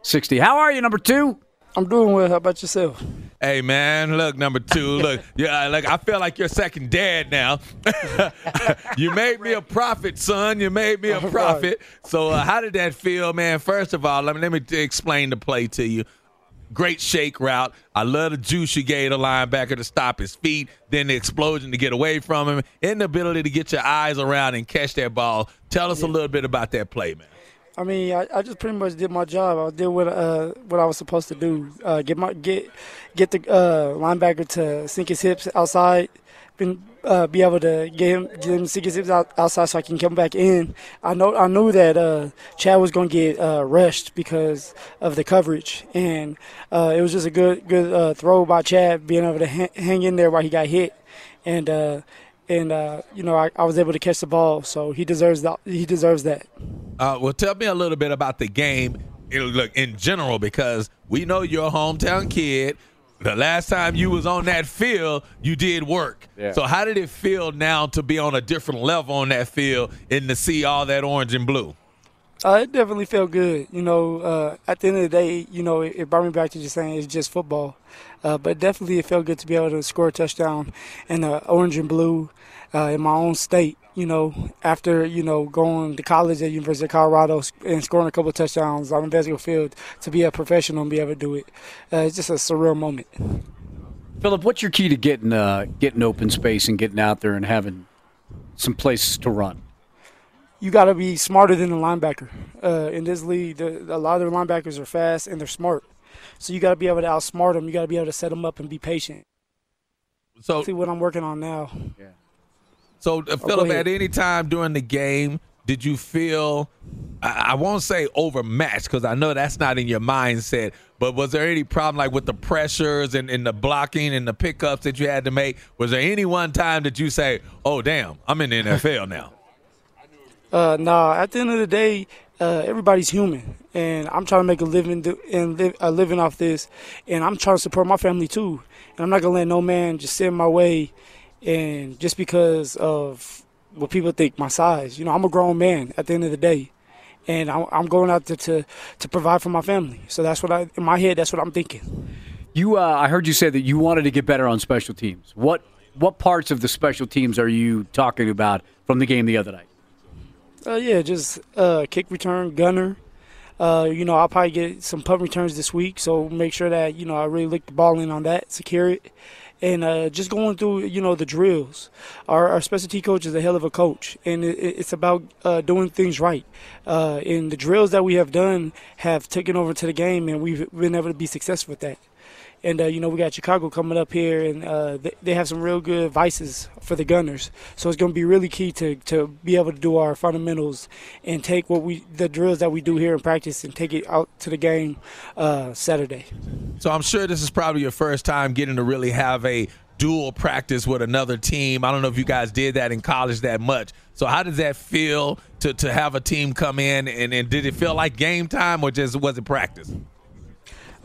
760. How are you, number two? I'm doing well. How about yourself? Hey man, look number two. Look, yeah, like I feel like you're second dad now. you made me a prophet, son. You made me a prophet. So uh, how did that feel, man? First of all, let me let me explain the play to you. Great shake route. I love the juice you gave the linebacker to stop his feet, then the explosion to get away from him, and the ability to get your eyes around and catch that ball. Tell us a little bit about that play, man. I mean, I, I just pretty much did my job. I did what uh, what I was supposed to do. Uh, get my get get the uh, linebacker to sink his hips outside, uh, be able to get him get him sink his hips out, outside so I can come back in. I know I knew that uh, Chad was going to get uh, rushed because of the coverage, and it was just a good good throw by Chad being able to ha- hang in there while he got hit, and. And uh, you know, I, I was able to catch the ball, so he deserves that. He deserves that. Uh, well, tell me a little bit about the game, in, look in general, because we know you're a hometown kid. The last time you was on that field, you did work. Yeah. So how did it feel now to be on a different level on that field and to see all that orange and blue? Uh, it definitely felt good. You know, uh, at the end of the day, you know, it, it brought me back to just saying it's just football. Uh, but definitely, it felt good to be able to score a touchdown in the orange and blue uh, in my own state. You know, after you know going to college at University of Colorado and scoring a couple of touchdowns on the basketball field, to be a professional and be able to do it, uh, it's just a surreal moment. Phillip, what's your key to getting uh, getting open space and getting out there and having some places to run? you got to be smarter than the linebacker. Uh, in this league, the, a lot of the linebackers are fast and they're smart. So you got to be able to outsmart them. You got to be able to set them up and be patient. So See what I'm working on now. Yeah. So, uh, Phillip, ahead. at any time during the game, did you feel, I, I won't say overmatched because I know that's not in your mindset, but was there any problem like with the pressures and, and the blocking and the pickups that you had to make? Was there any one time that you say, oh, damn, I'm in the NFL now? Uh, nah, at the end of the day, uh, everybody's human, and I'm trying to make a living and live a living off this, and I'm trying to support my family too. And I'm not gonna let no man just sit in my way, and just because of what people think my size. You know, I'm a grown man at the end of the day, and I'm, I'm going out there to to provide for my family. So that's what I in my head. That's what I'm thinking. You, uh, I heard you say that you wanted to get better on special teams. What what parts of the special teams are you talking about from the game the other night? Uh, yeah, just uh, kick return, gunner. Uh, you know, I'll probably get some punt returns this week, so make sure that you know I really lick the ball in on that, secure it, and uh, just going through you know the drills. Our, our special team coach is a hell of a coach, and it, it's about uh, doing things right. Uh, and the drills that we have done have taken over to the game, and we've been able to be successful with that. And uh, you know we got Chicago coming up here, and uh, they, they have some real good vices for the Gunners. So it's going to be really key to, to be able to do our fundamentals and take what we the drills that we do here in practice and take it out to the game uh, Saturday. So I'm sure this is probably your first time getting to really have a dual practice with another team. I don't know if you guys did that in college that much. So how does that feel to, to have a team come in and, and did it feel like game time or just was it practice?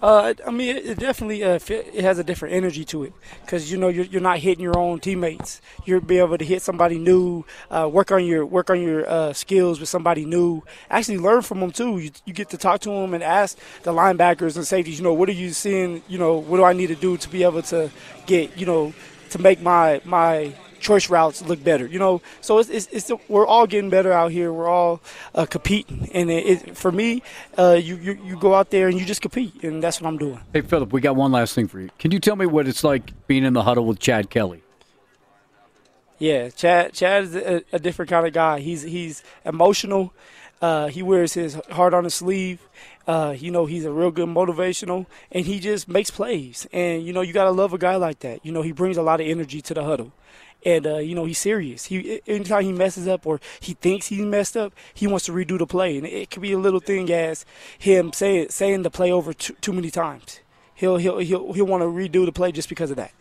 Uh, I mean, it, it definitely uh, it has a different energy to it because you know you're, you're not hitting your own teammates. You'll be able to hit somebody new, uh, work on your work on your uh, skills with somebody new. Actually, learn from them too. You, you get to talk to them and ask the linebackers and safeties. You know, what are you seeing? You know, what do I need to do to be able to get you know to make my my choice routes look better. You know, so it's, it's, it's we're all getting better out here. We're all uh, competing, and it, it, for me, uh, you, you you go out there and you just compete, and that's what I'm doing. Hey, Phillip, we got one last thing for you. Can you tell me what it's like being in the huddle with Chad Kelly? Yeah, Chad. Chad is a, a different kind of guy. He's he's emotional. Uh, he wears his heart on his sleeve. Uh, you know, he's a real good motivational, and he just makes plays. And you know, you gotta love a guy like that. You know, he brings a lot of energy to the huddle and uh, you know he's serious. He anytime he messes up or he thinks he messed up, he wants to redo the play, and it could be a little thing as him saying saying the play over too, too many times. He'll he'll he'll he'll want to redo the play just because of that.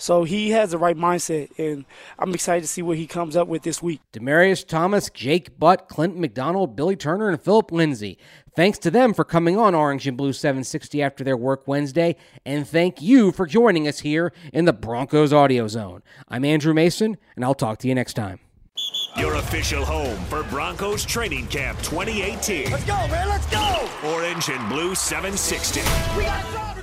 So he has the right mindset, and I'm excited to see what he comes up with this week. Demaryius Thomas, Jake Butt, Clinton McDonald, Billy Turner, and Phillip Lindsay. Thanks to them for coming on Orange and Blue 760 after their work Wednesday, and thank you for joining us here in the Broncos Audio Zone. I'm Andrew Mason, and I'll talk to you next time. Your official home for Broncos Training Camp 2018. Let's go, man, let's go! Orange and Blue 760. We got